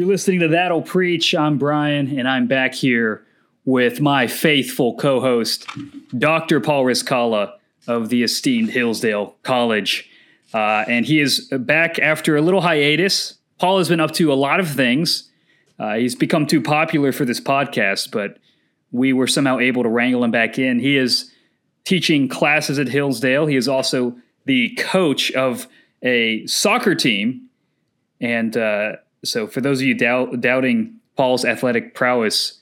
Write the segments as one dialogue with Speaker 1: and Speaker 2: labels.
Speaker 1: You're listening to That'll Preach. I'm Brian, and I'm back here with my faithful co host, Dr. Paul Riscala of the esteemed Hillsdale College. Uh, and he is back after a little hiatus. Paul has been up to a lot of things. Uh, he's become too popular for this podcast, but we were somehow able to wrangle him back in. He is teaching classes at Hillsdale. He is also the coach of a soccer team. And uh, so, for those of you doubt, doubting Paul's athletic prowess,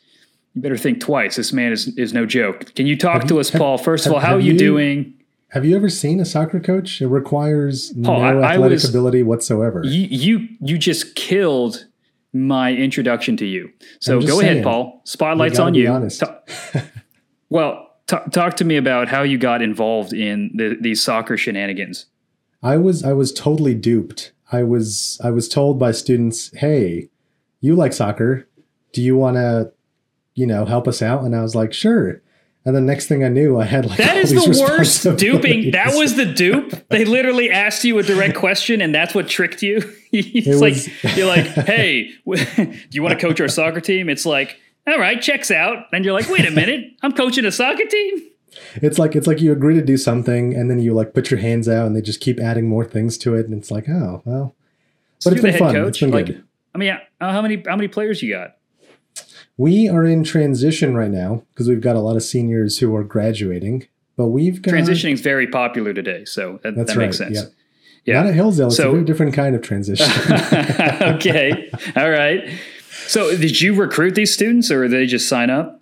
Speaker 1: you better think twice. This man is, is no joke. Can you talk have to you, us, have, Paul? First have, of all, how are you, you, doing?
Speaker 2: Have you ever seen a soccer coach? It requires Paul, no I, athletic I was, ability whatsoever.
Speaker 1: You, you you just killed my introduction to you. So go saying, ahead, Paul. Spotlight's on you. well, t- talk to me about how you got involved in the, these soccer shenanigans.
Speaker 2: I was I was totally duped. I was I was told by students, "Hey, you like soccer? Do you want to, you know, help us out?" And I was like, "Sure." And the next thing I knew, I had like
Speaker 1: that is the worst duping. That was the dupe. They literally asked you a direct question, and that's what tricked you. it's it like you're like, "Hey, do you want to coach our soccer team?" It's like, "All right, checks out." And you're like, "Wait a minute, I'm coaching a soccer team."
Speaker 2: It's like it's like you agree to do something, and then you like put your hands out, and they just keep adding more things to it, and it's like, oh well.
Speaker 1: But it's been fun. Coach. It's been like, good. I mean, uh, how many how many players you got?
Speaker 2: We are in transition right now because we've got a lot of seniors who are graduating, but we've got
Speaker 1: transitioning is very popular today, so that, that right, makes sense.
Speaker 2: Yeah. Yeah. Not at Hillsdale. It's so, a very different kind of transition.
Speaker 1: okay. All right. So did you recruit these students or did they just sign up?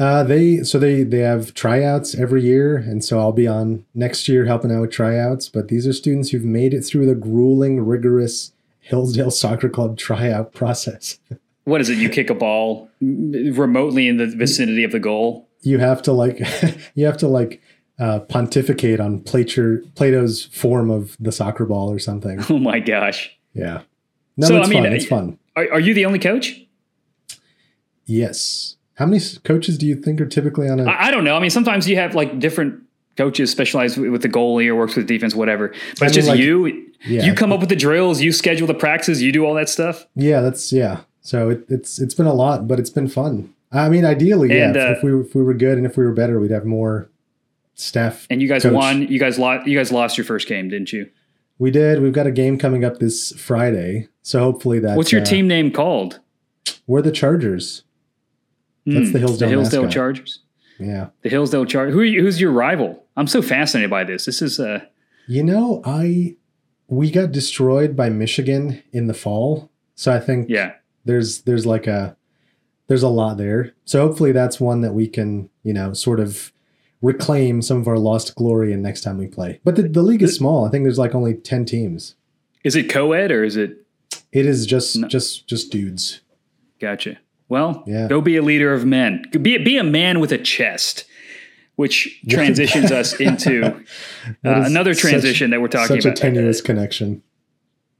Speaker 2: Uh, they so they they have tryouts every year, and so I'll be on next year helping out with tryouts. But these are students who've made it through the grueling, rigorous Hillsdale Soccer Club tryout process.
Speaker 1: what is it? You kick a ball remotely in the vicinity of the goal.
Speaker 2: You have to like, you have to like uh, pontificate on Plato, Plato's form of the soccer ball or something.
Speaker 1: Oh my gosh!
Speaker 2: Yeah, no, so, it's I mean, fun. It's fun.
Speaker 1: Are, are you the only coach?
Speaker 2: Yes. How many coaches do you think are typically on a?
Speaker 1: I, I don't know. I mean, sometimes you have like different coaches specialize with the goalie or works with defense, whatever. But I it's mean, just like, you. Yeah. You come up with the drills. You schedule the practices. You do all that stuff.
Speaker 2: Yeah, that's yeah. So it, it's it's been a lot, but it's been fun. I mean, ideally, and, yeah. Uh, if, we if we were good and if we were better, we'd have more staff.
Speaker 1: And you guys coach. won. You guys lost. You guys lost your first game, didn't you?
Speaker 2: We did. We've got a game coming up this Friday, so hopefully that.
Speaker 1: What's your uh, team name called?
Speaker 2: We're the Chargers.
Speaker 1: That's the Hillsdale. The Hillsdale mascot. Chargers.
Speaker 2: Yeah.
Speaker 1: The Hillsdale Chargers. Who who's your rival? I'm so fascinated by this. This is uh
Speaker 2: You know, I we got destroyed by Michigan in the fall. So I think
Speaker 1: yeah
Speaker 2: there's there's like a there's a lot there. So hopefully that's one that we can, you know, sort of reclaim some of our lost glory and next time we play. But the, the league is small. I think there's like only 10 teams.
Speaker 1: Is it co-ed or is it
Speaker 2: It is just no. just just dudes.
Speaker 1: Gotcha. Well, yeah. go be a leader of men. Be be a man with a chest, which transitions us into uh, another transition
Speaker 2: such,
Speaker 1: that we're talking
Speaker 2: such
Speaker 1: about.
Speaker 2: Such a tenuous connection.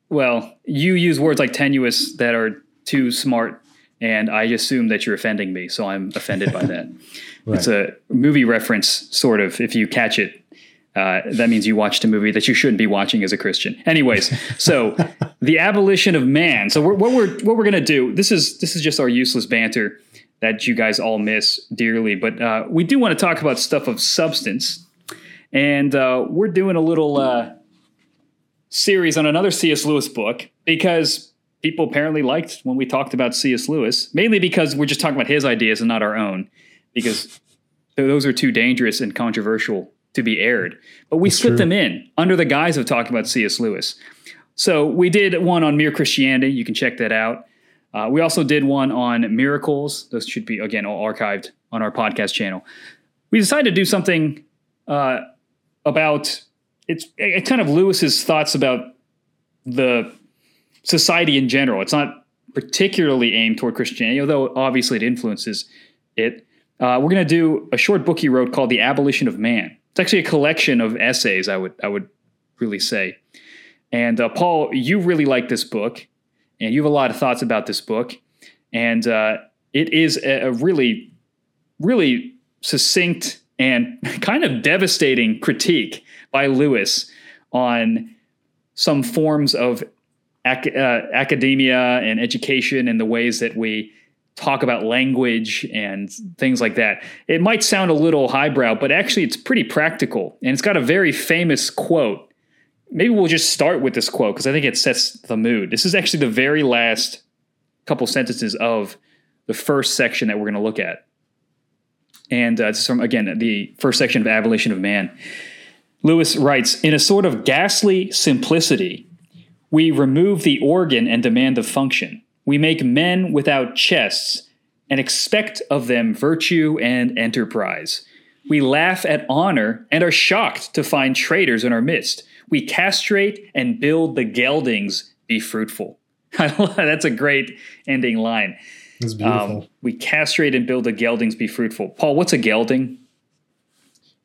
Speaker 1: Well, you use words like tenuous that are too smart, and I assume that you're offending me, so I'm offended by that. right. It's a movie reference, sort of. If you catch it, uh, that means you watched a movie that you shouldn't be watching as a Christian. Anyways, so the abolition of man. So we're, what we're what we're gonna do. This is this is just our useless banter that you guys all miss dearly, but uh, we do want to talk about stuff of substance, and uh, we're doing a little uh, series on another C.S. Lewis book because people apparently liked when we talked about C.S. Lewis, mainly because we're just talking about his ideas and not our own, because those are too dangerous and controversial to be aired. But we That's them in under the guise of talking about C.S. Lewis. So we did one on Mere Christianity. You can check that out. Uh, we also did one on miracles. Those should be, again, all archived on our podcast channel. We decided to do something uh, about it's, it's kind of Lewis's thoughts about the society in general. It's not particularly aimed toward Christianity, although obviously it influences it. Uh, we're going to do a short book he wrote called "The Abolition of Man." It's actually a collection of essays. I would I would really say. And uh, Paul, you really like this book, and you have a lot of thoughts about this book, and uh, it is a, a really, really succinct and kind of devastating critique by Lewis on some forms of ac- uh, academia and education and the ways that we talk about language and things like that. It might sound a little highbrow, but actually it's pretty practical. And it's got a very famous quote. Maybe we'll just start with this quote because I think it sets the mood. This is actually the very last couple sentences of the first section that we're going to look at. And uh, it's from, again, the first section of Abolition of Man. Lewis writes In a sort of ghastly simplicity, we remove the organ and demand the function. We make men without chests and expect of them virtue and enterprise. We laugh at honor and are shocked to find traitors in our midst. We castrate and build the geldings be fruitful. That's a great ending line.
Speaker 2: It's beautiful. Um,
Speaker 1: we castrate and build the geldings be fruitful. Paul, what's a gelding?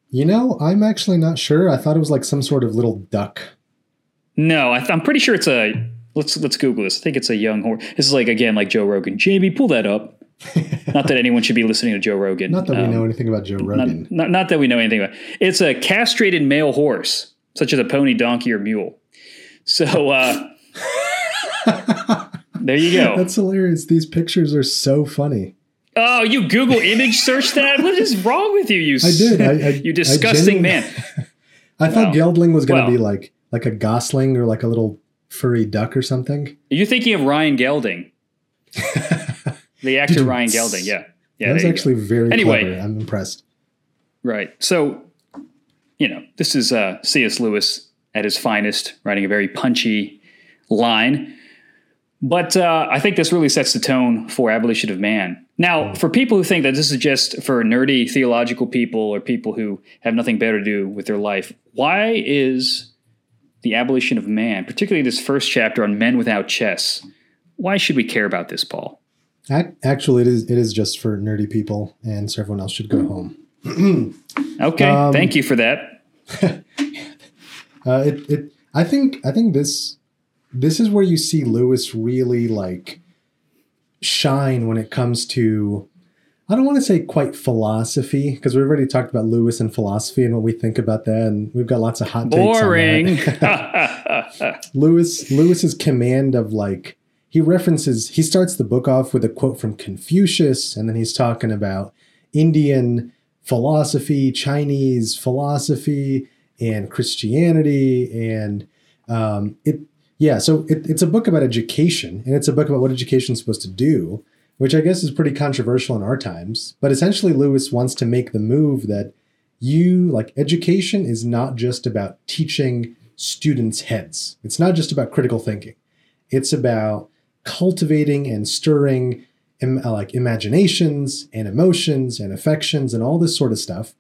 Speaker 2: You know, I'm actually not sure. I thought it was like some sort of little duck.
Speaker 1: No, I am pretty sure it's a. Let's let's Google this. I think it's a young horse. This is like again like Joe Rogan. Jamie, pull that up. not that anyone should be listening to Joe Rogan.
Speaker 2: Not that um, we know anything about Joe Rogan.
Speaker 1: Not, not, not that we know anything about. It's a castrated male horse, such as a pony, donkey, or mule. So uh, there you go.
Speaker 2: That's hilarious. These pictures are so funny.
Speaker 1: Oh, you Google image search that? what is wrong with you? You
Speaker 2: I did. I, I,
Speaker 1: you disgusting man.
Speaker 2: I thought wow. geldling was going to be like like a gosling or like a little furry duck or something.
Speaker 1: Are you thinking of Ryan Gelding? the actor Ryan Gelding, yeah. Yeah,
Speaker 2: that was actually very anyway, clever. I'm impressed.
Speaker 1: Right. So, you know, this is uh, C.S. Lewis at his finest, writing a very punchy line. But uh, I think this really sets the tone for Abolition of Man. Now, for people who think that this is just for nerdy theological people or people who have nothing better to do with their life, why is the abolition of man, particularly this first chapter on men without chests, why should we care about this, Paul?
Speaker 2: Actually, it is it is just for nerdy people, and so everyone else should go home.
Speaker 1: okay, um, thank you for that.
Speaker 2: uh, it, it, I think, I think this this is where you see Lewis really like shine when it comes to I don't want to say quite philosophy because we've already talked about Lewis and philosophy and what we think about that, and we've got lots of hot days.
Speaker 1: boring.
Speaker 2: Lewis Lewis's command of like he references he starts the book off with a quote from Confucius, and then he's talking about Indian philosophy, Chinese philosophy, and Christianity, and um, it yeah, so it, it's a book about education, and it's a book about what education is supposed to do, which I guess is pretty controversial in our times. But essentially, Lewis wants to make the move that you, like, education is not just about teaching students' heads, it's not just about critical thinking, it's about cultivating and stirring Im- uh, like imaginations and emotions and affections and all this sort of stuff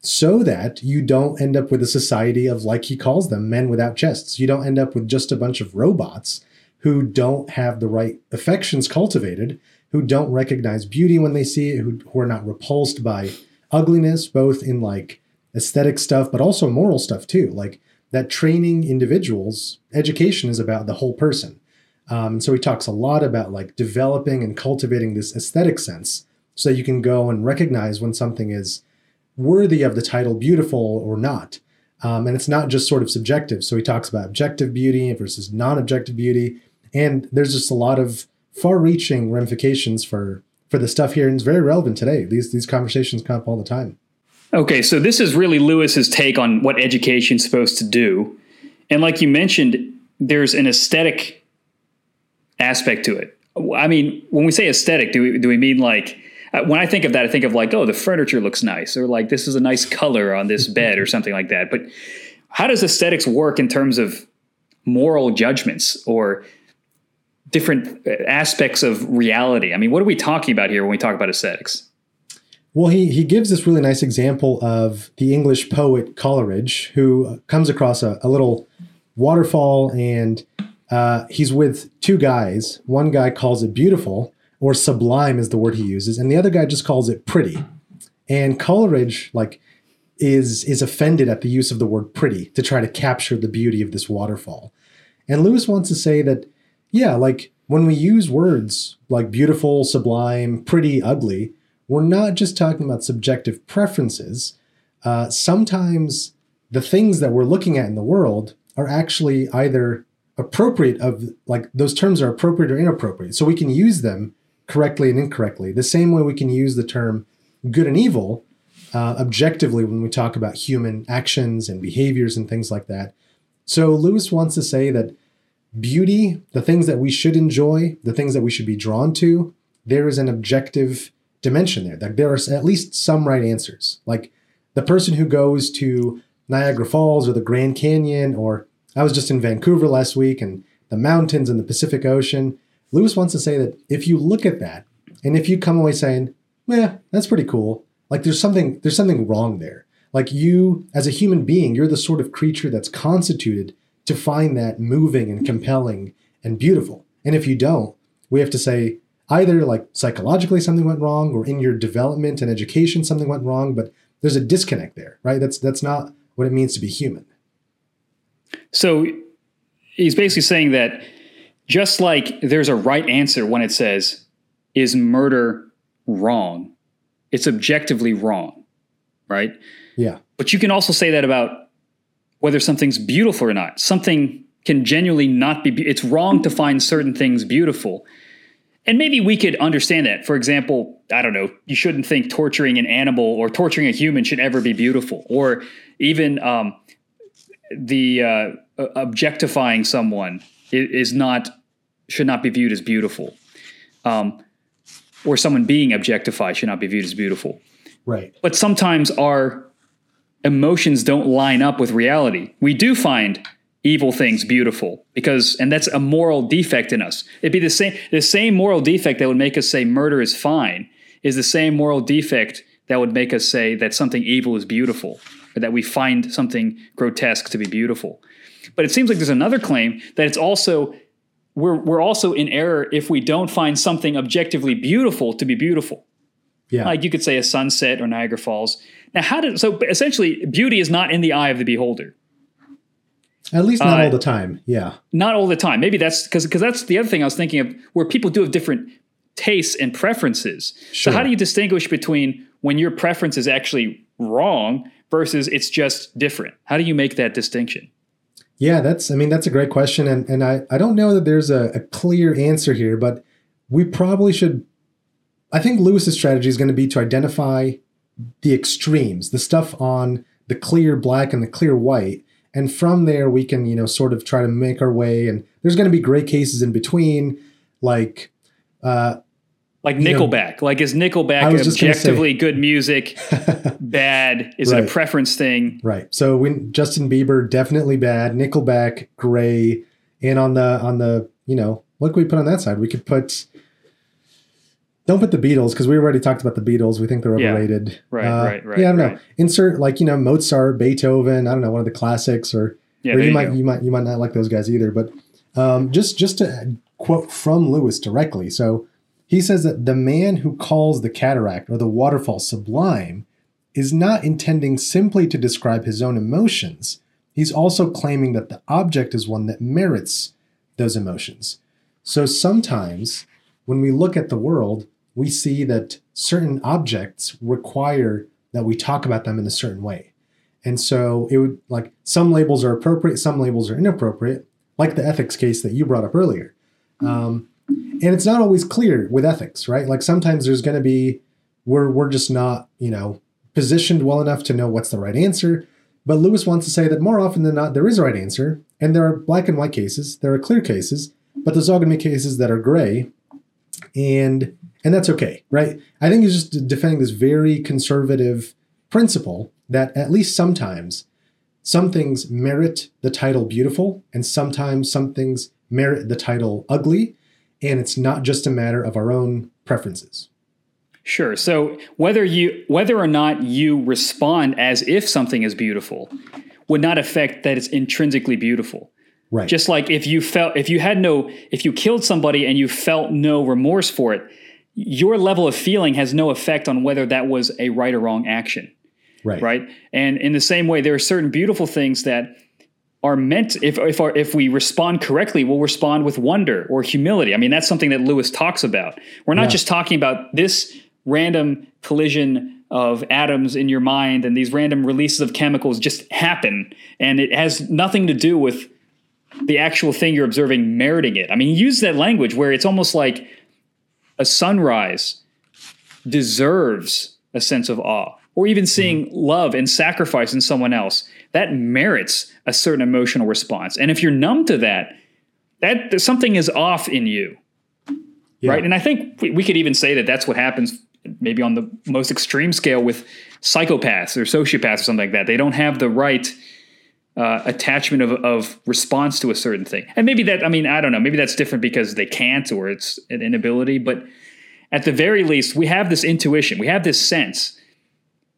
Speaker 2: so that you don't end up with a society of, like he calls them, men without chests. You don't end up with just a bunch of robots who don't have the right affections cultivated, who don't recognize beauty when they see it, who, who are not repulsed by ugliness, both in like aesthetic stuff, but also moral stuff too. Like that training individuals, education is about the whole person. Um, so he talks a lot about like developing and cultivating this aesthetic sense so you can go and recognize when something is worthy of the title beautiful or not. Um, and it's not just sort of subjective. So he talks about objective beauty versus non objective beauty. And there's just a lot of far reaching ramifications for, for the stuff here. And it's very relevant today. These, these conversations come up all the time.
Speaker 1: Okay, so this is really Lewis's take on what education's supposed to do. And like you mentioned, there's an aesthetic aspect to it. I mean, when we say aesthetic, do we, do we mean like uh, when I think of that, I think of like, oh, the furniture looks nice, or like this is a nice color on this bed, or something like that. But how does aesthetics work in terms of moral judgments or different uh, aspects of reality? I mean, what are we talking about here when we talk about aesthetics?
Speaker 2: Well, he, he gives this really nice example of the English poet Coleridge, who comes across a, a little waterfall and uh, he's with two guys. One guy calls it beautiful, or sublime is the word he uses, and the other guy just calls it pretty. And Coleridge, like, is is offended at the use of the word pretty to try to capture the beauty of this waterfall. And Lewis wants to say that, yeah, like when we use words like beautiful, sublime, pretty, ugly, we're not just talking about subjective preferences. Uh, sometimes the things that we're looking at in the world are actually either appropriate of like those terms are appropriate or inappropriate. So we can use them correctly and incorrectly. The same way we can use the term good and evil uh, objectively when we talk about human actions and behaviors and things like that. So Lewis wants to say that beauty, the things that we should enjoy, the things that we should be drawn to, there is an objective dimension there. That there are at least some right answers. Like the person who goes to Niagara Falls or the Grand Canyon, or I was just in Vancouver last week and the mountains and the Pacific Ocean. Lewis wants to say that if you look at that and if you come away saying, yeah, that's pretty cool, like there's something there's something wrong there. Like you as a human being, you're the sort of creature that's constituted to find that moving and mm-hmm. compelling and beautiful. And if you don't, we have to say either like psychologically something went wrong or in your development and education something went wrong, but there's a disconnect there, right? That's that's not what it means to be human.
Speaker 1: So he's basically saying that just like there's a right answer when it says, is murder wrong? It's objectively wrong, right?
Speaker 2: Yeah.
Speaker 1: But you can also say that about whether something's beautiful or not. Something can genuinely not be, be- it's wrong to find certain things beautiful. And maybe we could understand that. For example, I don't know, you shouldn't think torturing an animal or torturing a human should ever be beautiful. Or even um, the uh, objectifying someone is not should not be viewed as beautiful, um, or someone being objectified should not be viewed as beautiful.
Speaker 2: Right.
Speaker 1: But sometimes our emotions don't line up with reality. We do find evil things beautiful because and that's a moral defect in us. It'd be the same the same moral defect that would make us say murder is fine is the same moral defect that would make us say that something evil is beautiful or that we find something grotesque to be beautiful. But it seems like there's another claim that it's also we're we're also in error if we don't find something objectively beautiful to be beautiful.
Speaker 2: Yeah.
Speaker 1: Like you could say a sunset or Niagara Falls. Now, how did so essentially beauty is not in the eye of the beholder.
Speaker 2: At least not uh, all the time. Yeah.
Speaker 1: Not all the time. Maybe that's because because that's the other thing I was thinking of where people do have different tastes and preferences. Sure. So how do you distinguish between when your preference is actually wrong versus it's just different? How do you make that distinction?
Speaker 2: Yeah, that's I mean that's a great question and and I I don't know that there's a, a clear answer here, but we probably should I think Lewis's strategy is going to be to identify the extremes, the stuff on the clear black and the clear white, and from there we can you know sort of try to make our way. And there's going to be gray cases in between, like uh,
Speaker 1: like Nickelback. Know, like is Nickelback objectively say, good music? bad? Is right. it a preference thing?
Speaker 2: Right. So when Justin Bieber definitely bad, Nickelback gray, and on the on the you know what could we put on that side? We could put. Don't put the Beatles because we already talked about the Beatles. We think they're overrated.
Speaker 1: Yeah. Right, uh, right, right.
Speaker 2: Yeah, I don't
Speaker 1: right.
Speaker 2: know. Insert like you know Mozart, Beethoven. I don't know one of the classics, or,
Speaker 1: yeah,
Speaker 2: or you,
Speaker 1: you
Speaker 2: might
Speaker 1: go.
Speaker 2: you might you might not like those guys either. But um, just just to quote from Lewis directly. So he says that the man who calls the cataract or the waterfall sublime is not intending simply to describe his own emotions. He's also claiming that the object is one that merits those emotions. So sometimes when we look at the world, we see that certain objects require that we talk about them in a certain way. And so it would like some labels are appropriate, some labels are inappropriate, like the ethics case that you brought up earlier. Um, and it's not always clear with ethics, right? Like sometimes there's going to be we're we're just not you know positioned well enough to know what's the right answer. But Lewis wants to say that more often than not there is a right answer, and there are black and white cases, there are clear cases, but there's all going to be cases that are gray, and and that's okay, right? I think he's just defending this very conservative principle that at least sometimes some things merit the title beautiful, and sometimes some things merit the title ugly and it's not just a matter of our own preferences.
Speaker 1: Sure. So whether you whether or not you respond as if something is beautiful would not affect that it's intrinsically beautiful.
Speaker 2: Right.
Speaker 1: Just like if you felt if you had no if you killed somebody and you felt no remorse for it, your level of feeling has no effect on whether that was a right or wrong action.
Speaker 2: Right.
Speaker 1: Right? And in the same way there are certain beautiful things that are meant if if our, if we respond correctly we'll respond with wonder or humility i mean that's something that lewis talks about we're not yeah. just talking about this random collision of atoms in your mind and these random releases of chemicals just happen and it has nothing to do with the actual thing you're observing meriting it. I mean, use that language where it's almost like a sunrise deserves a sense of awe, or even seeing mm-hmm. love and sacrifice in someone else. That merits a certain emotional response. And if you're numb to that, that something is off in you. Yeah. Right. And I think we, we could even say that that's what happens maybe on the most extreme scale with psychopaths or sociopaths or something like that. They don't have the right uh, attachment of, of response to a certain thing. And maybe that, I mean, I don't know, maybe that's different because they can't or it's an inability. But at the very least, we have this intuition, we have this sense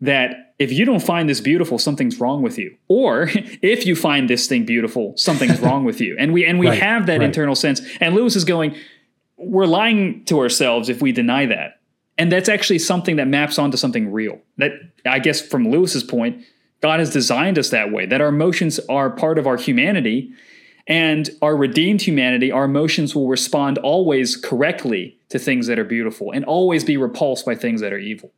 Speaker 1: that if you don't find this beautiful, something's wrong with you. Or if you find this thing beautiful, something's wrong with you. And we and we right, have that right. internal sense. And Lewis is going, we're lying to ourselves if we deny that. And that's actually something that maps onto something real. That I guess from Lewis's point, God has designed us that way, that our emotions are part of our humanity. And our redeemed humanity, our emotions will respond always correctly to things that are beautiful and always be repulsed by things that are evil.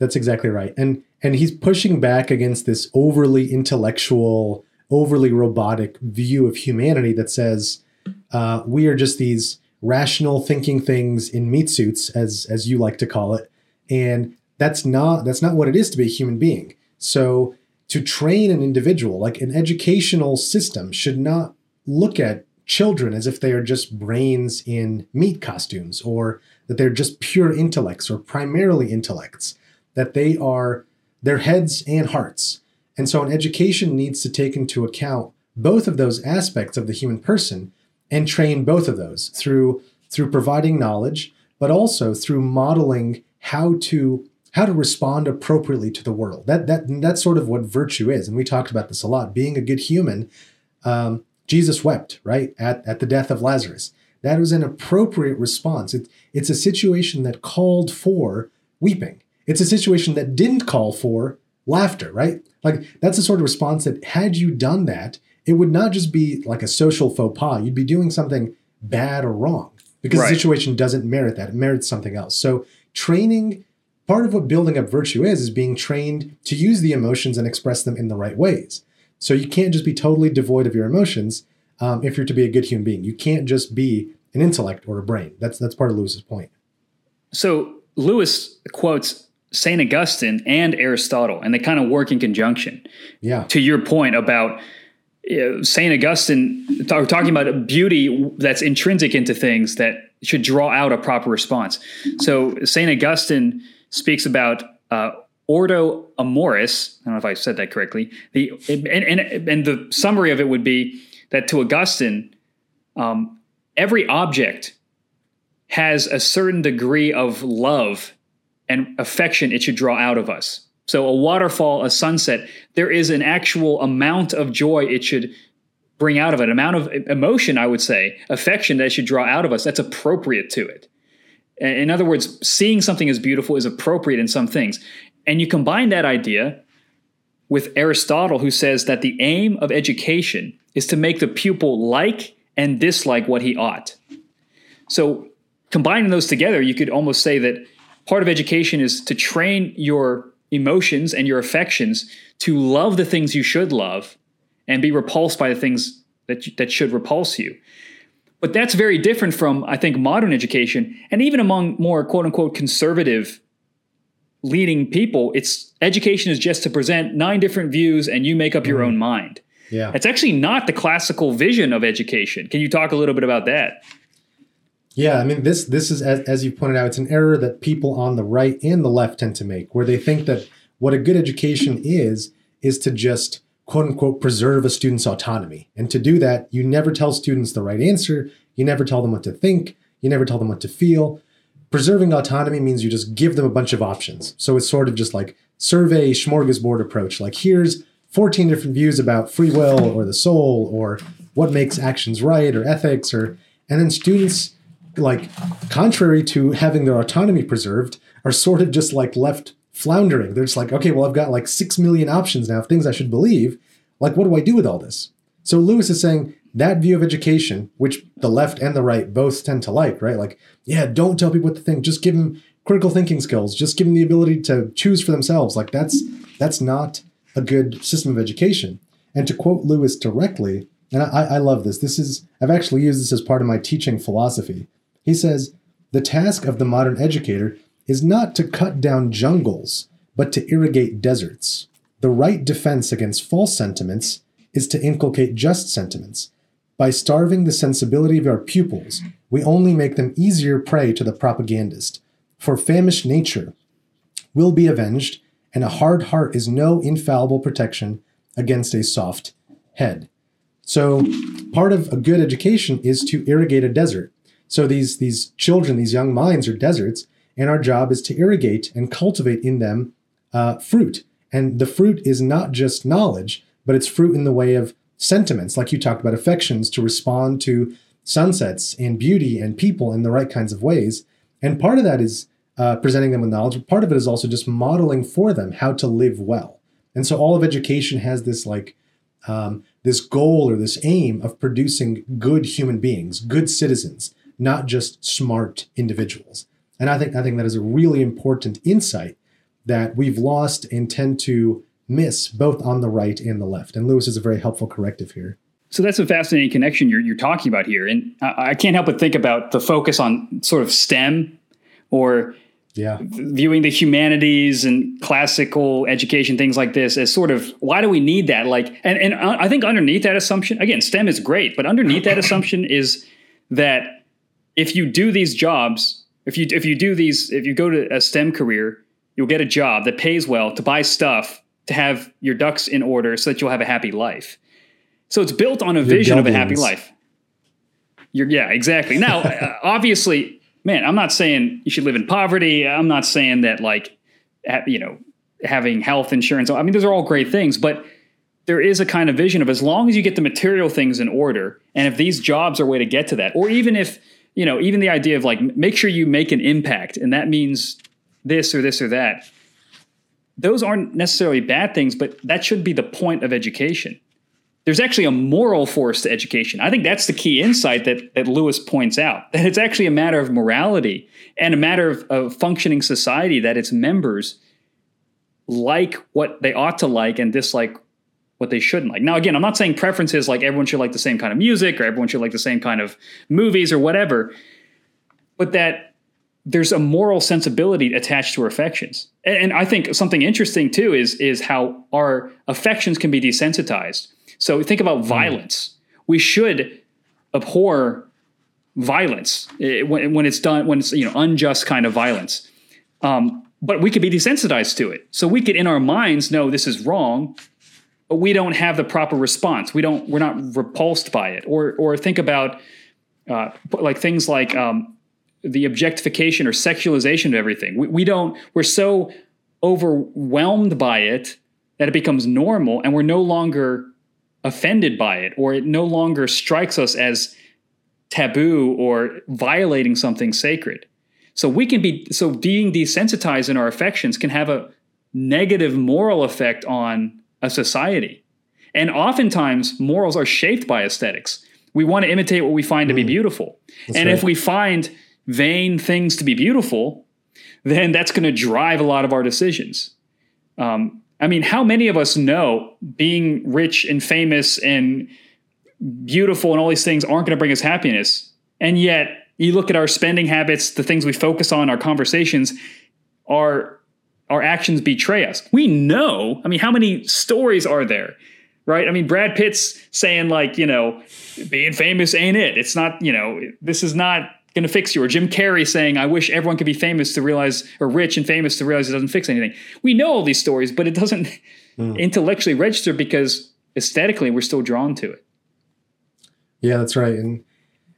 Speaker 2: That's exactly right. And and he's pushing back against this overly intellectual, overly robotic view of humanity that says uh, we are just these rational thinking things in meat suits, as as you like to call it, and that's not that's not what it is to be a human being. So to train an individual, like an educational system, should not look at children as if they are just brains in meat costumes or that they're just pure intellects or primarily intellects, that they are their heads and hearts. And so an education needs to take into account both of those aspects of the human person and train both of those through through providing knowledge, but also through modeling how to how to respond appropriately to the world. That that that's sort of what virtue is, and we talked about this a lot. Being a good human, um, Jesus wept right at at the death of Lazarus. That was an appropriate response. It, it's a situation that called for weeping. It's a situation that didn't call for laughter, right? Like that's the sort of response that had you done that, it would not just be like a social faux pas. You'd be doing something bad or wrong because right. the situation doesn't merit that. It merits something else. So training, part of what building up virtue is, is being trained to use the emotions and express them in the right ways. So you can't just be totally devoid of your emotions um, if you're to be a good human being. You can't just be an intellect or a brain. That's that's part of Lewis's point.
Speaker 1: So Lewis quotes Saint Augustine and Aristotle, and they kind of work in conjunction.
Speaker 2: Yeah.
Speaker 1: To your point about Saint Augustine talk, talking about beauty that's intrinsic into things that should draw out a proper response. So Saint Augustine speaks about uh, ordo amoris. I don't know if I said that correctly. The and, and, and the summary of it would be that to Augustine, um, every object has a certain degree of love and affection it should draw out of us. So a waterfall, a sunset, there is an actual amount of joy it should bring out of it, amount of emotion, I would say, affection that should draw out of us that's appropriate to it. In other words, seeing something as beautiful is appropriate in some things. And you combine that idea with Aristotle, who says that the aim of education is to make the pupil like and dislike what he ought. So, combining those together, you could almost say that part of education is to train your emotions and your affections to love the things you should love and be repulsed by the things that, that should repulse you. But that's very different from, I think, modern education. And even among more quote unquote conservative leading people, it's education is just to present nine different views and you make up your mm. own mind.
Speaker 2: Yeah.
Speaker 1: It's actually not the classical vision of education. Can you talk a little bit about that?
Speaker 2: Yeah, I mean this this is as, as you pointed out, it's an error that people on the right and the left tend to make, where they think that what a good education is is to just quote unquote preserve a student's autonomy. And to do that, you never tell students the right answer, you never tell them what to think, you never tell them what to feel. Preserving autonomy means you just give them a bunch of options. So it's sort of just like survey smorgasbord approach. Like here's 14 different views about free will or the soul or what makes actions right or ethics or and then students like contrary to having their autonomy preserved, are sort of just like left floundering. They're just like, okay, well, I've got like six million options now of things I should believe. Like, what do I do with all this? So Lewis is saying that view of education, which the left and the right both tend to like, right? Like, yeah, don't tell people what to think. Just give them critical thinking skills. Just give them the ability to choose for themselves. Like that's that's not a good system of education. And to quote Lewis directly, and I, I love this. This is I've actually used this as part of my teaching philosophy. He says the task of the modern educator is not to cut down jungles, but to irrigate deserts. The right defense against false sentiments is to inculcate just sentiments. By starving the sensibility of our pupils, we only make them easier prey to the propagandist. For famished nature will be avenged, and a hard heart is no infallible protection against a soft head. So, part of a good education is to irrigate a desert. So these these children, these young minds, are deserts, and our job is to irrigate and cultivate in them uh, fruit. And the fruit is not just knowledge, but it's fruit in the way of sentiments, like you talked about affections, to respond to sunsets and beauty and people in the right kinds of ways. And part of that is uh, presenting them with knowledge. But part of it is also just modeling for them how to live well. And so all of education has this like um, this goal or this aim of producing good human beings, good citizens, not just smart individuals. And I think I think that is a really important insight that we've lost and tend to miss both on the right and the left. And Lewis is a very helpful corrective here.
Speaker 1: So that's a fascinating connection you're, you're talking about here. And I, I can't help but think about the focus on sort of STEM or
Speaker 2: yeah.
Speaker 1: viewing the humanities and classical education, things like this, as sort of why do we need that? Like, and, and uh, I think underneath that assumption, again, STEM is great, but underneath that assumption is that if you do these jobs, if you if you do these, if you go to a STEM career, you'll get a job that pays well to buy stuff to have your ducks in order so that you'll have a happy life. So it's built on a vision of a happy life. You're, yeah, exactly. Now, uh, obviously, man, I'm not saying you should live in poverty. I'm not saying that like, you know, having health insurance. I mean, those are all great things, but there is a kind of vision of as long as you get the material things in order, and if these jobs are a way to get to that, or even if you know, even the idea of like make sure you make an impact, and that means this or this or that those aren't necessarily bad things, but that should be the point of education. There's actually a moral force to education. I think that's the key insight that, that Lewis points out that it's actually a matter of morality and a matter of, functioning society that its members like what they ought to like and dislike what they shouldn't like. Now, again, I'm not saying preferences like everyone should like the same kind of music or everyone should like the same kind of movies or whatever, but that there's a moral sensibility attached to our affections. And, I think something interesting too is is how our affections can be desensitized. So think about hmm. violence. We should abhor violence eh, when, when it's done when it's you know unjust kind of violence. Um, but we could be desensitized to it. So we could in our minds know this is wrong, we don't have the proper response. We don't we're not repulsed by it. Or or think about uh, like things like um, the objectification or sexualization of everything. We, we don't, we're so overwhelmed by it that it becomes normal and we're no longer offended by it or it no longer strikes us as taboo or violating something sacred. So we can be, so being desensitized in our affections can have a negative moral effect on a society. And oftentimes, morals are shaped by aesthetics. We want to imitate what we find mm. to be mm. beautiful. That's and right. if we find vain things to be beautiful, then that's going to drive a lot of our decisions. Um, I mean, how many of us know being rich and famous and beautiful and all these things aren't going to bring us happiness? And yet, you look at our spending habits, the things we focus on, our conversations, our our actions betray us. We know. I mean, how many stories are there? Right? I mean, Brad Pitt's saying like, you know, being famous ain't it. It's not, you know, this is not going to fix you. Or Jim Carrey saying, I wish everyone could be famous to realize, or rich and famous to realize it doesn't fix anything. We know all these stories, but it doesn't mm. intellectually register because aesthetically we're still drawn to it.
Speaker 2: Yeah, that's right. And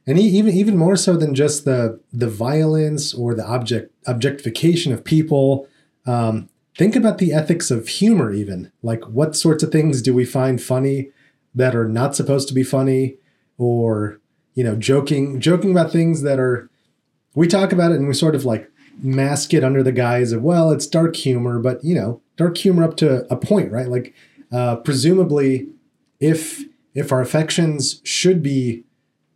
Speaker 2: and even even more so than just the the violence or the object objectification of people. Um, think about the ethics of humor, even like what sorts of things do we find funny that are not supposed to be funny, or you know, joking joking about things that are we talk about it and we sort of like mask it under the guise of well, it's dark humor, but you know, dark humor up to a point, right? Like uh, presumably, if if our affections should be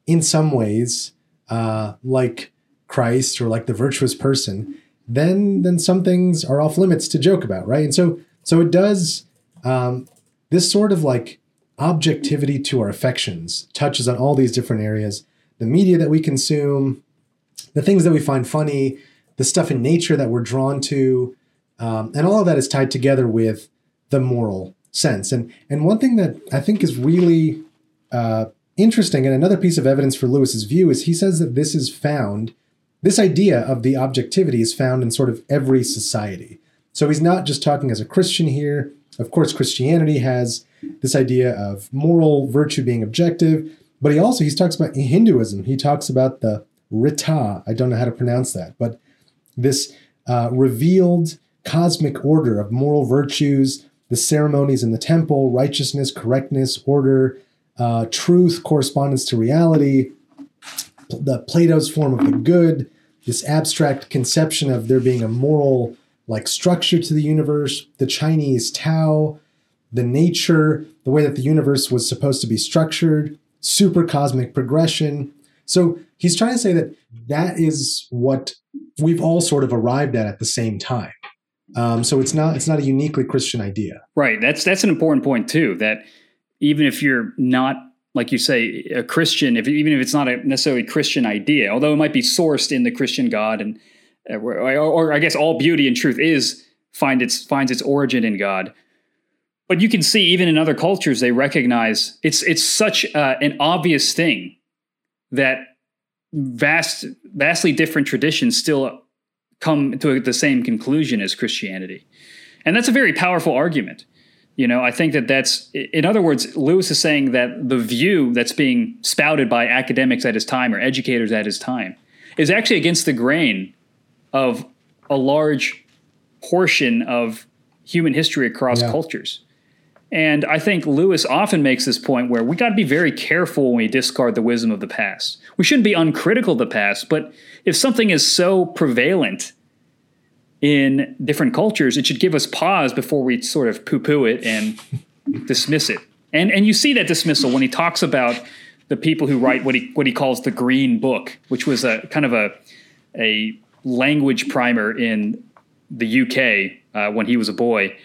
Speaker 2: in some ways uh, like Christ or like the virtuous person, then then some things are off limits to joke about, right? And so so it does um, this sort of like objectivity to our affections, touches on all these different areas. The media that we consume, the things that we find funny, the stuff in nature that we're drawn to, um, and all of that is tied together with the moral sense. And and one thing that I think is really uh, interesting, and another piece of evidence for Lewis's view is he says that this is found, this idea of the objectivity is found in sort of every society. So he's not just talking as a Christian here. Of course, Christianity has this idea of moral virtue being objective, but he also he talks about Hinduism. He talks about the Rita. I don't know how to pronounce that, but this uh, revealed cosmic order of moral virtues, the ceremonies in the temple, righteousness, correctness, order, uh, truth, correspondence to reality, the Plato's form of the good, this abstract conception of there being a moral like structure to the universe, the Chinese Tao, the nature, the way that the universe was supposed to be structured, super cosmic progression. So he's trying to say that that is what we've all sort of arrived at at the same time. Um, so it's not it's not a uniquely Christian idea.
Speaker 1: Right. That's that's an important point too. That even if you're not like you say a Christian, if even if it's not a necessarily Christian idea, although it might be sourced in the Christian God and uh, or, or I guess all beauty and truth is find its finds its origin in God. But you can see even in other cultures they recognize it's it's such uh, an obvious thing that vast vastly different traditions still come to the same conclusion as Christianity. And that's a very powerful argument. You know, I think that that's, in other words, Lewis is saying that the view that's being spouted by academics at his time or educators at his time is actually against the grain of a large portion of human history across yeah. cultures. And I think Lewis often makes this point where we got to be very careful when we discard the wisdom of the past. We shouldn't be uncritical of the past, but if something is so prevalent in different cultures, it should give us pause before we sort of poo poo it and dismiss it. And, and you see that dismissal when he talks about the people who write what he, what he calls the Green Book, which was a kind of a, a language primer in the UK uh, when he was a boy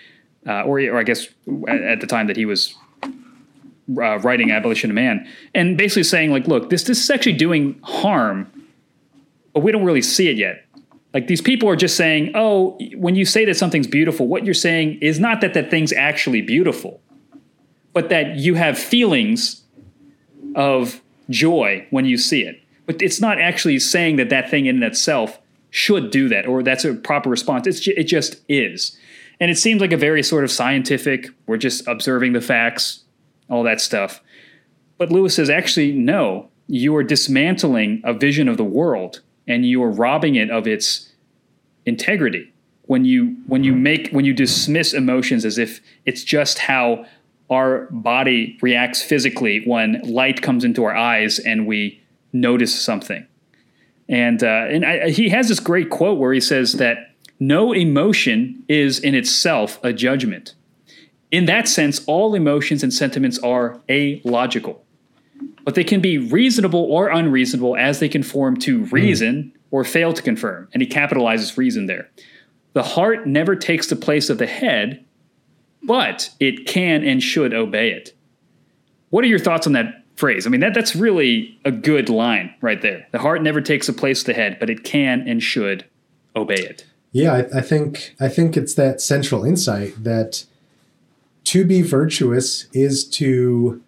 Speaker 1: uh, or, or I guess at, at, the time that he was uh, writing Abolition of Man, and basically saying like, look, this this is actually doing harm, but we don't really see it yet. Like these people are just saying, oh, when you say that something's beautiful, what you're saying is not that that thing's actually beautiful, but that you have feelings of joy when you see it. But it's not actually saying that that thing in itself should do that or that's a proper response. It's it just is. And it seems like a very sort of scientific, we're just observing the facts, all that stuff. But Lewis says, actually, no, you are dismantling a vision of the world and you are robbing it of its integrity. When you when you make when you dismiss emotions as if it's just how our body reacts physically when light comes into our eyes and we notice something. And uh, and I, he has this great quote where he says that no emotion is in itself a judgment. In that sense, all emotions and sentiments are illogical, but they can be reasonable or unreasonable as they conform to hmm. reason mm. or fail to confirm. And he capitalizes reason there. The heart never takes the place of the head, but it can and should obey it. What are your thoughts on that phrase? I mean, that, that's really a good line right there. The heart never takes the place of the head, but it can and should obey it.
Speaker 2: Yeah, I, I think I think it's that central insight that to be virtuous is to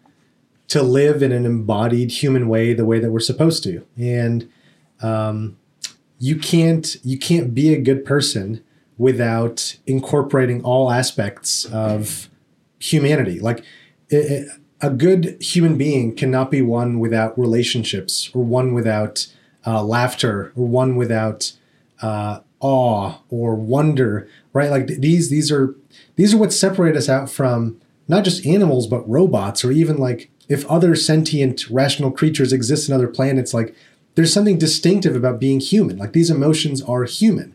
Speaker 2: to live in an embodied human way, the way that we're supposed to, and um, you can't you can't be a good person without incorporating all aspects of humanity. Like it, a good human being cannot be one without relationships, or one without uh, laughter, or one without uh, awe or wonder, right? Like these these are these are what separate us out from not just animals but robots or even like if other sentient rational creatures exist in other planets like there's something distinctive about being human. Like these emotions are human.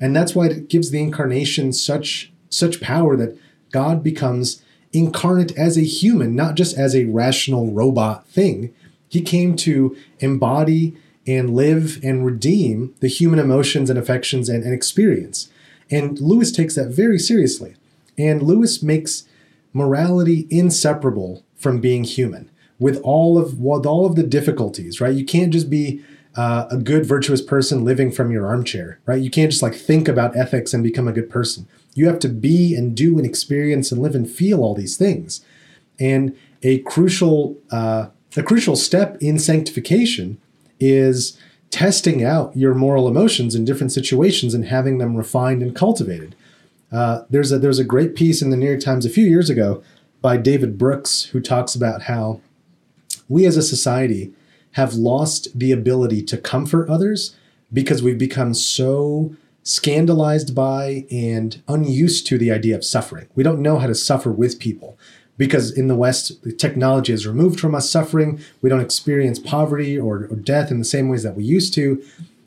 Speaker 2: And that's why it gives the incarnation such such power that God becomes incarnate as a human, not just as a rational robot thing. He came to embody and live and redeem the human emotions and affections and, and experience. And Lewis takes that very seriously. And Lewis makes morality inseparable from being human with all of with all of the difficulties, right? You can't just be uh, a good virtuous person living from your armchair, right? You can't just like think about ethics and become a good person. You have to be and do and experience and live and feel all these things. And a crucial uh, a crucial step in sanctification is testing out your moral emotions in different situations and having them refined and cultivated. Uh, there's a there's a great piece in the New York Times a few years ago by David Brooks who talks about how we as a society have lost the ability to comfort others because we've become so scandalized by and unused to the idea of suffering. We don't know how to suffer with people because in the West, the technology has removed from us suffering. We don't experience poverty or, or death in the same ways that we used to.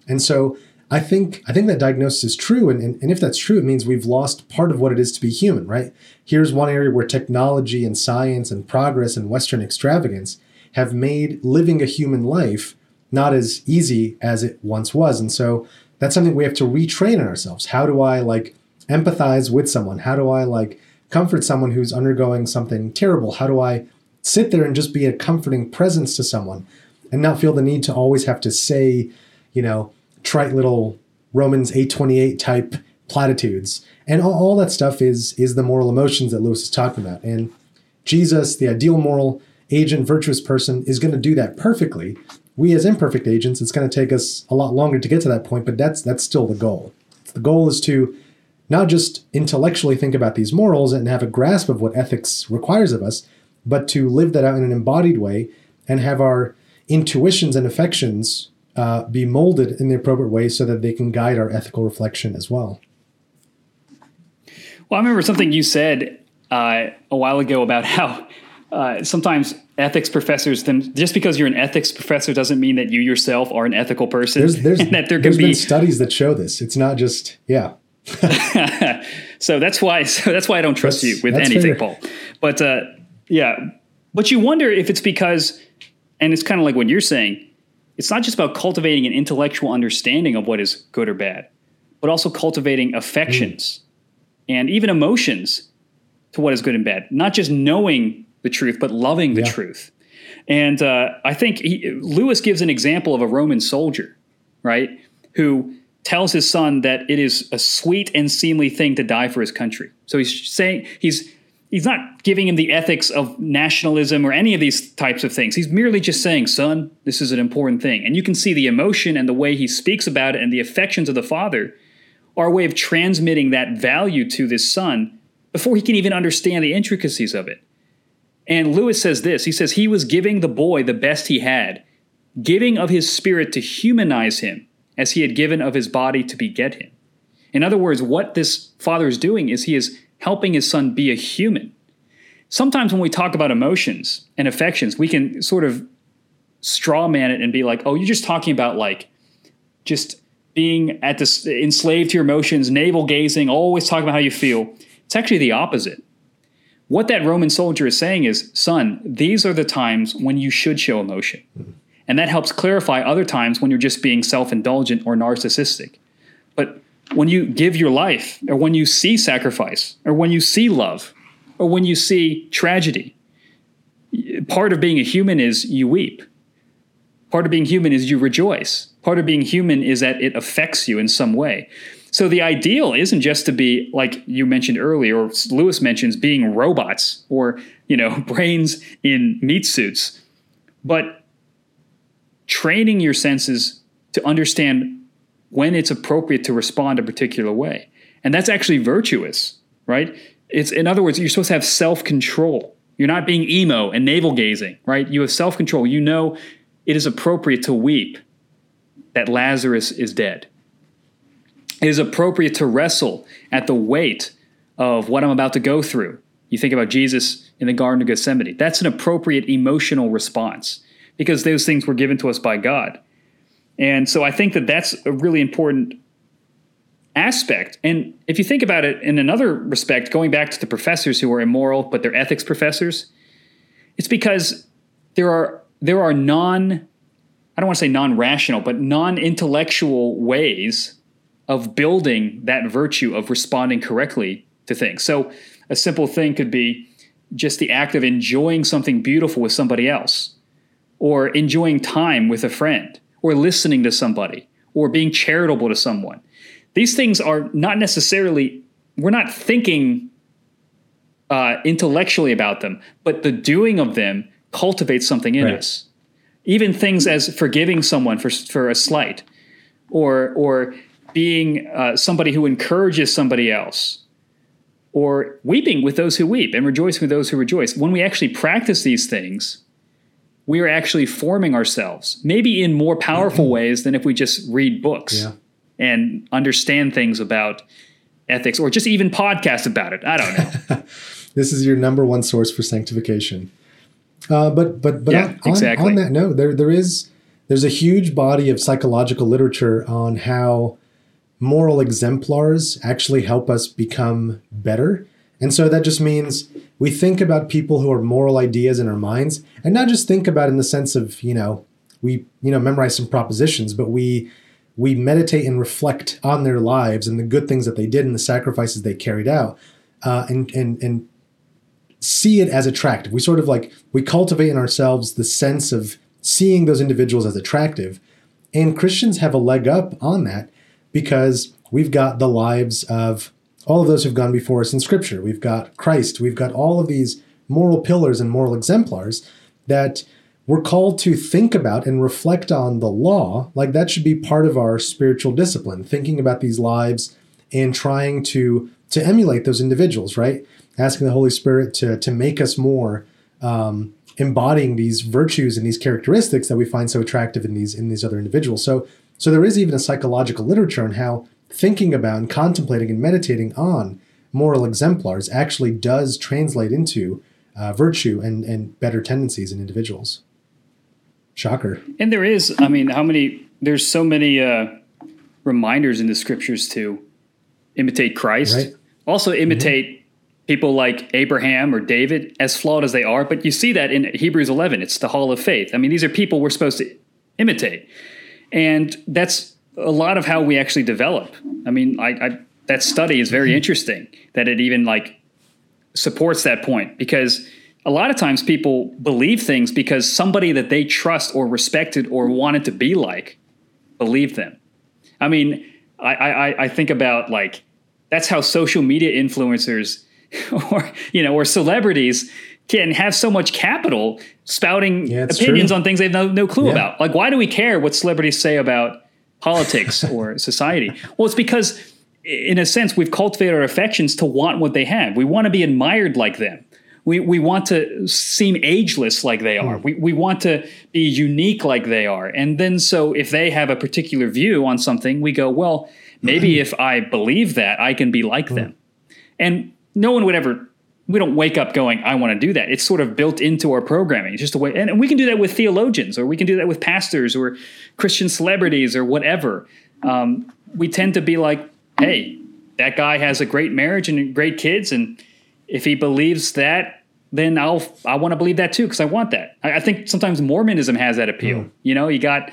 Speaker 2: And so I think I think that diagnosis is true. And, and, and if that's true, it means we've lost part of what it is to be human, right? Here's one area where technology and science and progress and Western extravagance have made living a human life not as easy as it once was. And so that's something we have to retrain in ourselves. How do I like empathize with someone? How do I like comfort someone who's undergoing something terrible? How do I sit there and just be a comforting presence to someone and not feel the need to always have to say, you know, trite little Romans 828 type platitudes. And all, all that stuff is is the moral emotions that Lewis is talking about. And Jesus, the ideal moral agent, virtuous person, is going to do that perfectly. We as imperfect agents, it's going to take us a lot longer to get to that point, but that's that's still the goal. The goal is to not just intellectually think about these morals and have a grasp of what ethics requires of us, but to live that out in an embodied way and have our intuitions and affections uh, be molded in the appropriate way so that they can guide our ethical reflection as well.
Speaker 1: Well, I remember something you said uh, a while ago about how uh, sometimes ethics professors, then just because you're an ethics professor doesn't mean that you yourself are an ethical person.
Speaker 2: There's, there's, that there can be studies that show this. It's not just yeah.
Speaker 1: so that's why so that's why I don't trust that's, you with anything, fair. Paul. But uh, yeah, but you wonder if it's because, and it's kind of like what you're saying. It's not just about cultivating an intellectual understanding of what is good or bad, but also cultivating affections mm. and even emotions to what is good and bad. Not just knowing the truth, but loving the yeah. truth. And uh, I think he, Lewis gives an example of a Roman soldier, right, who tells his son that it is a sweet and seemly thing to die for his country. So he's saying he's he's not giving him the ethics of nationalism or any of these types of things. He's merely just saying, "Son, this is an important thing." And you can see the emotion and the way he speaks about it and the affections of the father are a way of transmitting that value to this son before he can even understand the intricacies of it. And Lewis says this, he says he was giving the boy the best he had, giving of his spirit to humanize him as he had given of his body to beget him. In other words, what this father is doing is he is helping his son be a human. Sometimes when we talk about emotions and affections, we can sort of straw man it and be like, oh, you're just talking about like just being at this enslaved to your emotions, navel gazing, always talking about how you feel. It's actually the opposite. What that Roman soldier is saying is, son, these are the times when you should show emotion. And that helps clarify other times when you're just being self indulgent or narcissistic. But when you give your life, or when you see sacrifice, or when you see love, or when you see tragedy, part of being a human is you weep. Part of being human is you rejoice. Part of being human is that it affects you in some way. So the ideal isn't just to be like you mentioned earlier, or Lewis mentions being robots or you know brains in meat suits, but training your senses to understand when it's appropriate to respond a particular way. And that's actually virtuous, right? It's in other words, you're supposed to have self-control. You're not being emo and navel gazing, right? You have self-control. You know it is appropriate to weep that Lazarus is dead. It is appropriate to wrestle at the weight of what I'm about to go through. You think about Jesus in the Garden of Gethsemane. That's an appropriate emotional response because those things were given to us by God. And so I think that that's a really important aspect. And if you think about it in another respect, going back to the professors who are immoral, but they're ethics professors, it's because there are there are non I don't want to say non-rational, but non-intellectual ways of building that virtue of responding correctly to things. So a simple thing could be just the act of enjoying something beautiful with somebody else, or enjoying time with a friend, or listening to somebody, or being charitable to someone. These things are not necessarily, we're not thinking uh, intellectually about them, but the doing of them cultivates something in right. us. Even things as forgiving someone for, for a slight, or, or being uh, somebody who encourages somebody else, or weeping with those who weep and rejoicing with those who rejoice. When we actually practice these things, we are actually forming ourselves, maybe in more powerful mm-hmm. ways than if we just read books yeah. and understand things about ethics or just even podcast about it. I don't know.
Speaker 2: this is your number one source for sanctification. Uh, but but but
Speaker 1: yeah,
Speaker 2: on,
Speaker 1: exactly.
Speaker 2: on that note, there there is there's a huge body of psychological literature on how moral exemplars actually help us become better. And so that just means we think about people who are moral ideas in our minds and not just think about in the sense of, you know, we, you know, memorize some propositions, but we we meditate and reflect on their lives and the good things that they did and the sacrifices they carried out. Uh, and and and see it as attractive. We sort of like we cultivate in ourselves the sense of seeing those individuals as attractive. And Christians have a leg up on that because we've got the lives of all of those who've gone before us in Scripture. We've got Christ. We've got all of these moral pillars and moral exemplars that we're called to think about and reflect on the law. Like that should be part of our spiritual discipline, thinking about these lives and trying to to emulate those individuals, right? Asking the Holy Spirit to to make us more um, embodying these virtues and these characteristics that we find so attractive in these in these other individuals. So so there is even a psychological literature on how thinking about and contemplating and meditating on moral exemplars actually does translate into uh, virtue and, and better tendencies in individuals. Shocker.
Speaker 1: And there is, I mean, how many, there's so many uh, reminders in the scriptures to imitate Christ. Right. Also, imitate mm-hmm. people like Abraham or David, as flawed as they are. But you see that in Hebrews 11. It's the hall of faith. I mean, these are people we're supposed to imitate. And that's a lot of how we actually develop. I mean, I, I that study is very interesting that it even like supports that point because a lot of times people believe things because somebody that they trust or respected or wanted to be like believed them. I mean, I, I, I think about like that's how social media influencers or you know or celebrities can have so much capital spouting yeah, opinions true. on things they have no, no clue yeah. about. Like, why do we care what celebrities say about politics or society? Well, it's because, in a sense, we've cultivated our affections to want what they have. We want to be admired like them. We, we want to seem ageless like they are. Mm. We, we want to be unique like they are. And then, so if they have a particular view on something, we go, well, maybe mm. if I believe that, I can be like mm. them. And no one would ever we don't wake up going, I want to do that. It's sort of built into our programming. It's just a way, and we can do that with theologians, or we can do that with pastors, or Christian celebrities, or whatever. Um, we tend to be like, hey, that guy has a great marriage and great kids, and if he believes that, then I'll I want to believe that too because I want that. I, I, think sometimes Mormonism has that appeal. Mm. You know, you got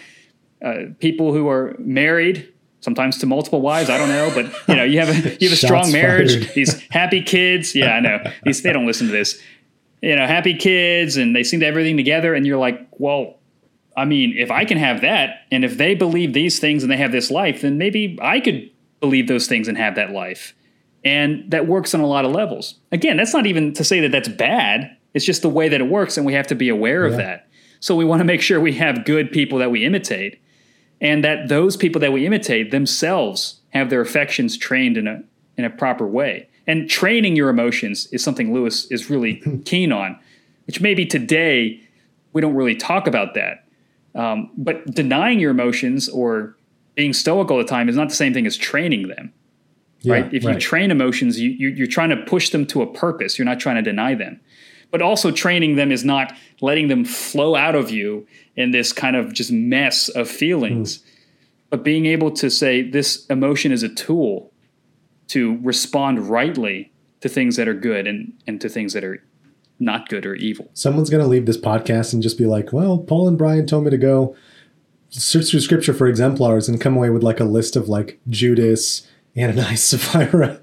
Speaker 1: uh, people who are married sometimes to multiple wives. I don't know, but you know, you have a you have a strong marriage. Fired. These happy kids. Yeah, I know. These they don't listen to this. You know, happy kids, and they seem to have everything together. And you're like, well, I mean, if I can have that, and if they believe these things and they have this life, then maybe I could believe those things and have that life. And that works on a lot of levels. Again, that's not even to say that that's bad. It's just the way that it works, and we have to be aware yeah. of that. So we want to make sure we have good people that we imitate and that those people that we imitate themselves have their affections trained in a in a proper way. And training your emotions is something Lewis is really keen on, which maybe today we don't really talk about that. Um, but denying your emotions or being stoic all the time is not the same thing as training them. Yeah, right? If right. you train emotions, you, you, you're trying to push them to a purpose. You're not trying to deny them. But also training them is not letting them flow out of you in this kind of just mess of feelings. Mm. But being able to say this emotion is a tool to respond rightly to things that are good and, and to things that are not good or evil.
Speaker 2: Someone's going to leave this podcast and just be like, well, Paul and Brian told me to go search through scripture for exemplars and come away with like a list of like Judas Ananias, Sapphira,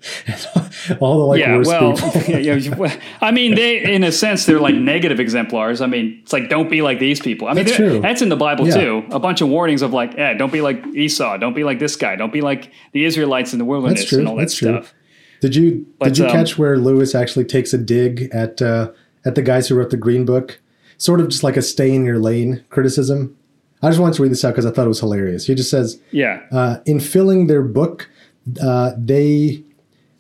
Speaker 2: all the like
Speaker 1: yeah,
Speaker 2: worst
Speaker 1: well,
Speaker 2: people.
Speaker 1: yeah, yeah, I mean, they in a sense they're like negative exemplars. I mean, it's like don't be like these people. I mean,
Speaker 2: That's true.
Speaker 1: that's in the Bible
Speaker 2: Yeah.
Speaker 1: too. A bunch of warnings of like, eh, don't be like Esau, don't be like this guy, don't be like the Israelites in the wilderness
Speaker 2: That's true.
Speaker 1: and all that
Speaker 2: That's true.
Speaker 1: stuff.
Speaker 2: Did you
Speaker 1: But,
Speaker 2: did you
Speaker 1: um,
Speaker 2: catch where Lewis actually takes a dig at uh, at the guys who wrote the Green Book? Sort of just like a stay in your lane criticism. I just wanted to read this out because I thought it was hilarious. He just says,
Speaker 1: Yeah,
Speaker 2: uh, in filling their book, uh, they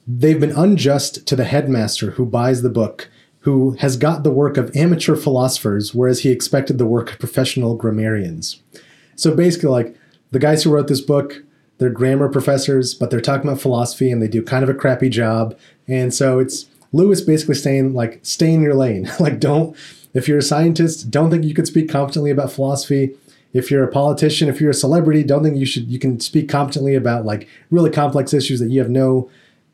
Speaker 2: they've been unjust to the headmaster who buys the book, who has got the work of amateur philosophers, whereas he expected the work of professional grammarians. So basically, like the guys who wrote this book, they're grammar professors, but they're talking about philosophy and they do kind of a crappy job. And so it's Lewis basically saying like, stay in your lane. like, don't if you're a scientist, don't think you could speak competently about philosophy. If you're a politician, if you're a celebrity, don't think you should you can speak competently about like really complex issues that you have no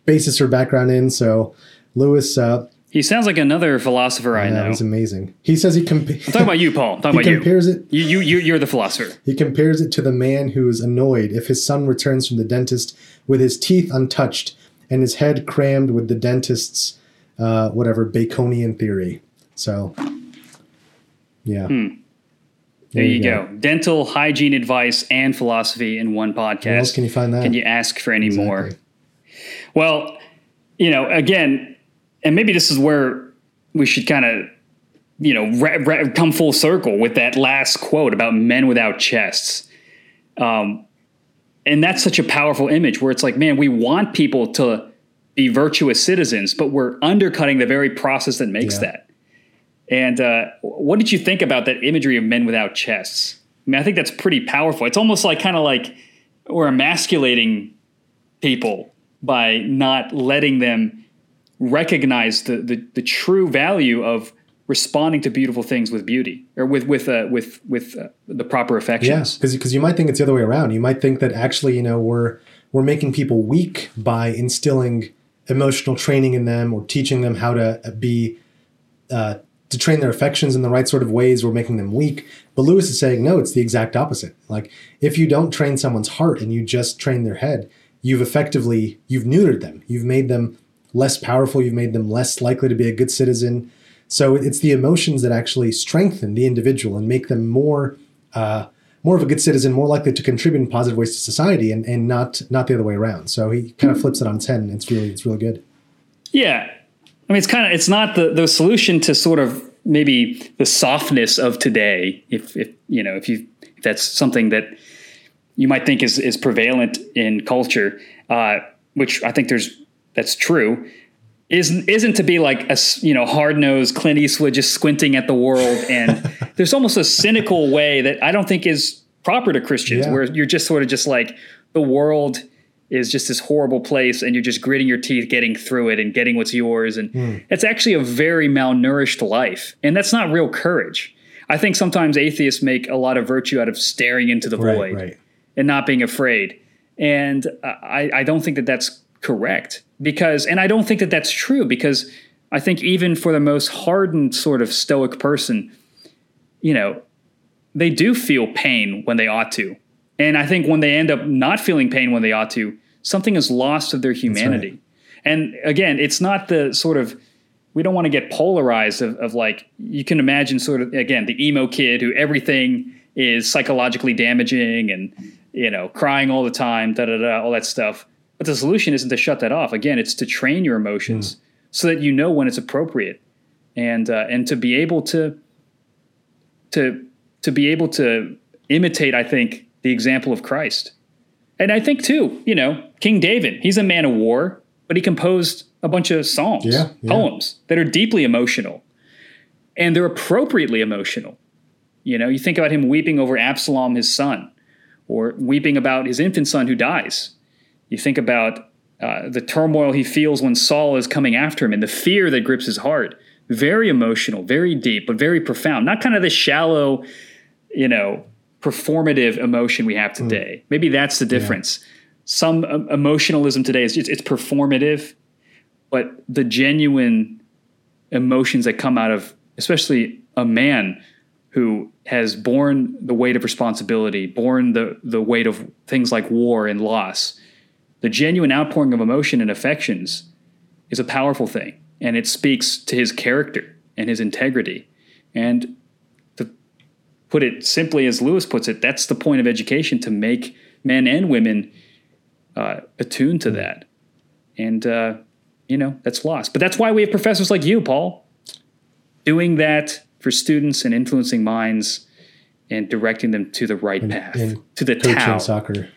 Speaker 2: basis or background in. So Lewis, uh,
Speaker 1: he sounds like another philosopher I
Speaker 2: that
Speaker 1: know.
Speaker 2: was amazing. He says he compa-
Speaker 1: Talking about you, Paul. Talking
Speaker 2: he
Speaker 1: about you.
Speaker 2: compares it
Speaker 1: You, you, you, you're the philosopher.
Speaker 2: he compares it to the man who is annoyed if his son returns from the dentist with his teeth untouched and his head crammed with the dentist's uh, whatever Baconian theory. So, yeah.
Speaker 1: There, you go. Dental hygiene advice and philosophy in one podcast.
Speaker 2: Where else can you find that?
Speaker 1: Can you ask for any more? Well, you know, again, and maybe this is where we should kind of, you know, ra- ra- come full circle with that last quote about men without chests. Um, and that's such a powerful image where it's like, man, we want people to be virtuous citizens, but we're undercutting the very process that makes
Speaker 2: Yeah.
Speaker 1: that. And uh, what did you think about that imagery of men without chests? I mean, I think that's pretty powerful. It's almost like kind of like we're emasculating people by not letting them recognize the, the, the true value of responding to beautiful things with beauty or with with uh, with with uh, the proper
Speaker 2: Yeah,
Speaker 1: affections.
Speaker 2: because you might think it's the other way around. You might think that actually, you know, we're we're making people weak by instilling emotional training in them or teaching them how to be uh, to train their affections in the right sort of ways. We're making them weak. But Lewis is saying no. It's the exact opposite. Like if you don't train someone's heart and you just train their head, you've effectively you've neutered them. You've made them less powerful. You've made them less likely to be a good citizen. So it's the emotions that actually strengthen the individual and make them more uh, more of a good citizen, more likely to contribute in positive ways to society, and, and not not the other way around. So he kind of flips it on and it's really it's really good.
Speaker 1: Yeah. I mean, it's kind of, it's not the, the solution to sort of maybe the softness of today. If, if, you know, if you, if that's something that you might think is, is prevalent in culture, uh, which I think there's, that's true, isn't, isn't to be like a you know, hard nosed Clint Eastwood just squinting at the world. And there's almost a cynical way that I don't think is proper to Christians
Speaker 2: Yeah.
Speaker 1: where you're just sort of just like the world is just this horrible place and you're just gritting your teeth getting through it and getting what's yours and
Speaker 2: Hmm.
Speaker 1: it's actually a very malnourished life and that's not real courage i think sometimes atheists make a lot of virtue out of staring into the
Speaker 2: Right,
Speaker 1: void
Speaker 2: right.
Speaker 1: and not being afraid and I, I don't think that that's correct because and i don't think that that's true because i think even for the most hardened sort of stoic person you know they do feel pain when they ought to. And I think when they end up not feeling pain when they ought to, something is lost of their humanity. And again, it's not the sort of we don't want to get polarized of, of like you can imagine sort of again the emo kid who everything is psychologically damaging and you know crying all the time da da da all that stuff. But the solution isn't to shut that off. Again it's to train your emotions so that you know when it's appropriate. And uh, and to be able to to to be able to imitate i think the example of christ and i think too you know king david he's a man of war but he composed a bunch of songs
Speaker 2: Yeah, yeah.
Speaker 1: poems that are deeply emotional and they're appropriately emotional you know you think about him weeping over absalom his son or weeping about his infant son who dies you think about uh, the turmoil he feels when Saul is coming after him and the fear that grips his heart. Very emotional, very deep, but very profound. Not kind of the shallow, you know, performative emotion we have today. Maybe that's the difference. Some um, emotionalism today is just, it's performative, but the genuine emotions that come out of, especially a man who has borne the weight of responsibility, borne the the weight of things like war and loss, the genuine outpouring of emotion and affections is a powerful thing, and it speaks to his character and his integrity. And put it simply, as Lewis puts it, that's the point of education to make men and women uh, attuned to that. And, uh, you know, that's lost. But that's why we have professors like you, Paul, doing that for students and influencing minds and directing them to the right
Speaker 2: And-
Speaker 1: path,
Speaker 2: and
Speaker 1: to the Tao.
Speaker 2: soccer.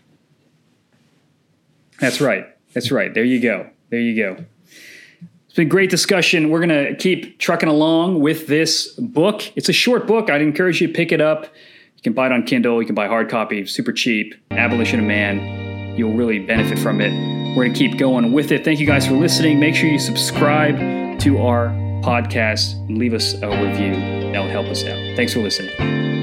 Speaker 1: That's right. That's right. There you go. There you go. It's been a great discussion. We're going to keep trucking along with this book. It's a short book. I'd encourage you to pick it up. You can buy it on Kindle. You can buy hard copy, super cheap. Abolition of Man. You'll really benefit from it. We're going to keep going with it. Thank you guys for listening. Make sure you subscribe to our podcast and leave us a review. That would help us out. Thanks for listening.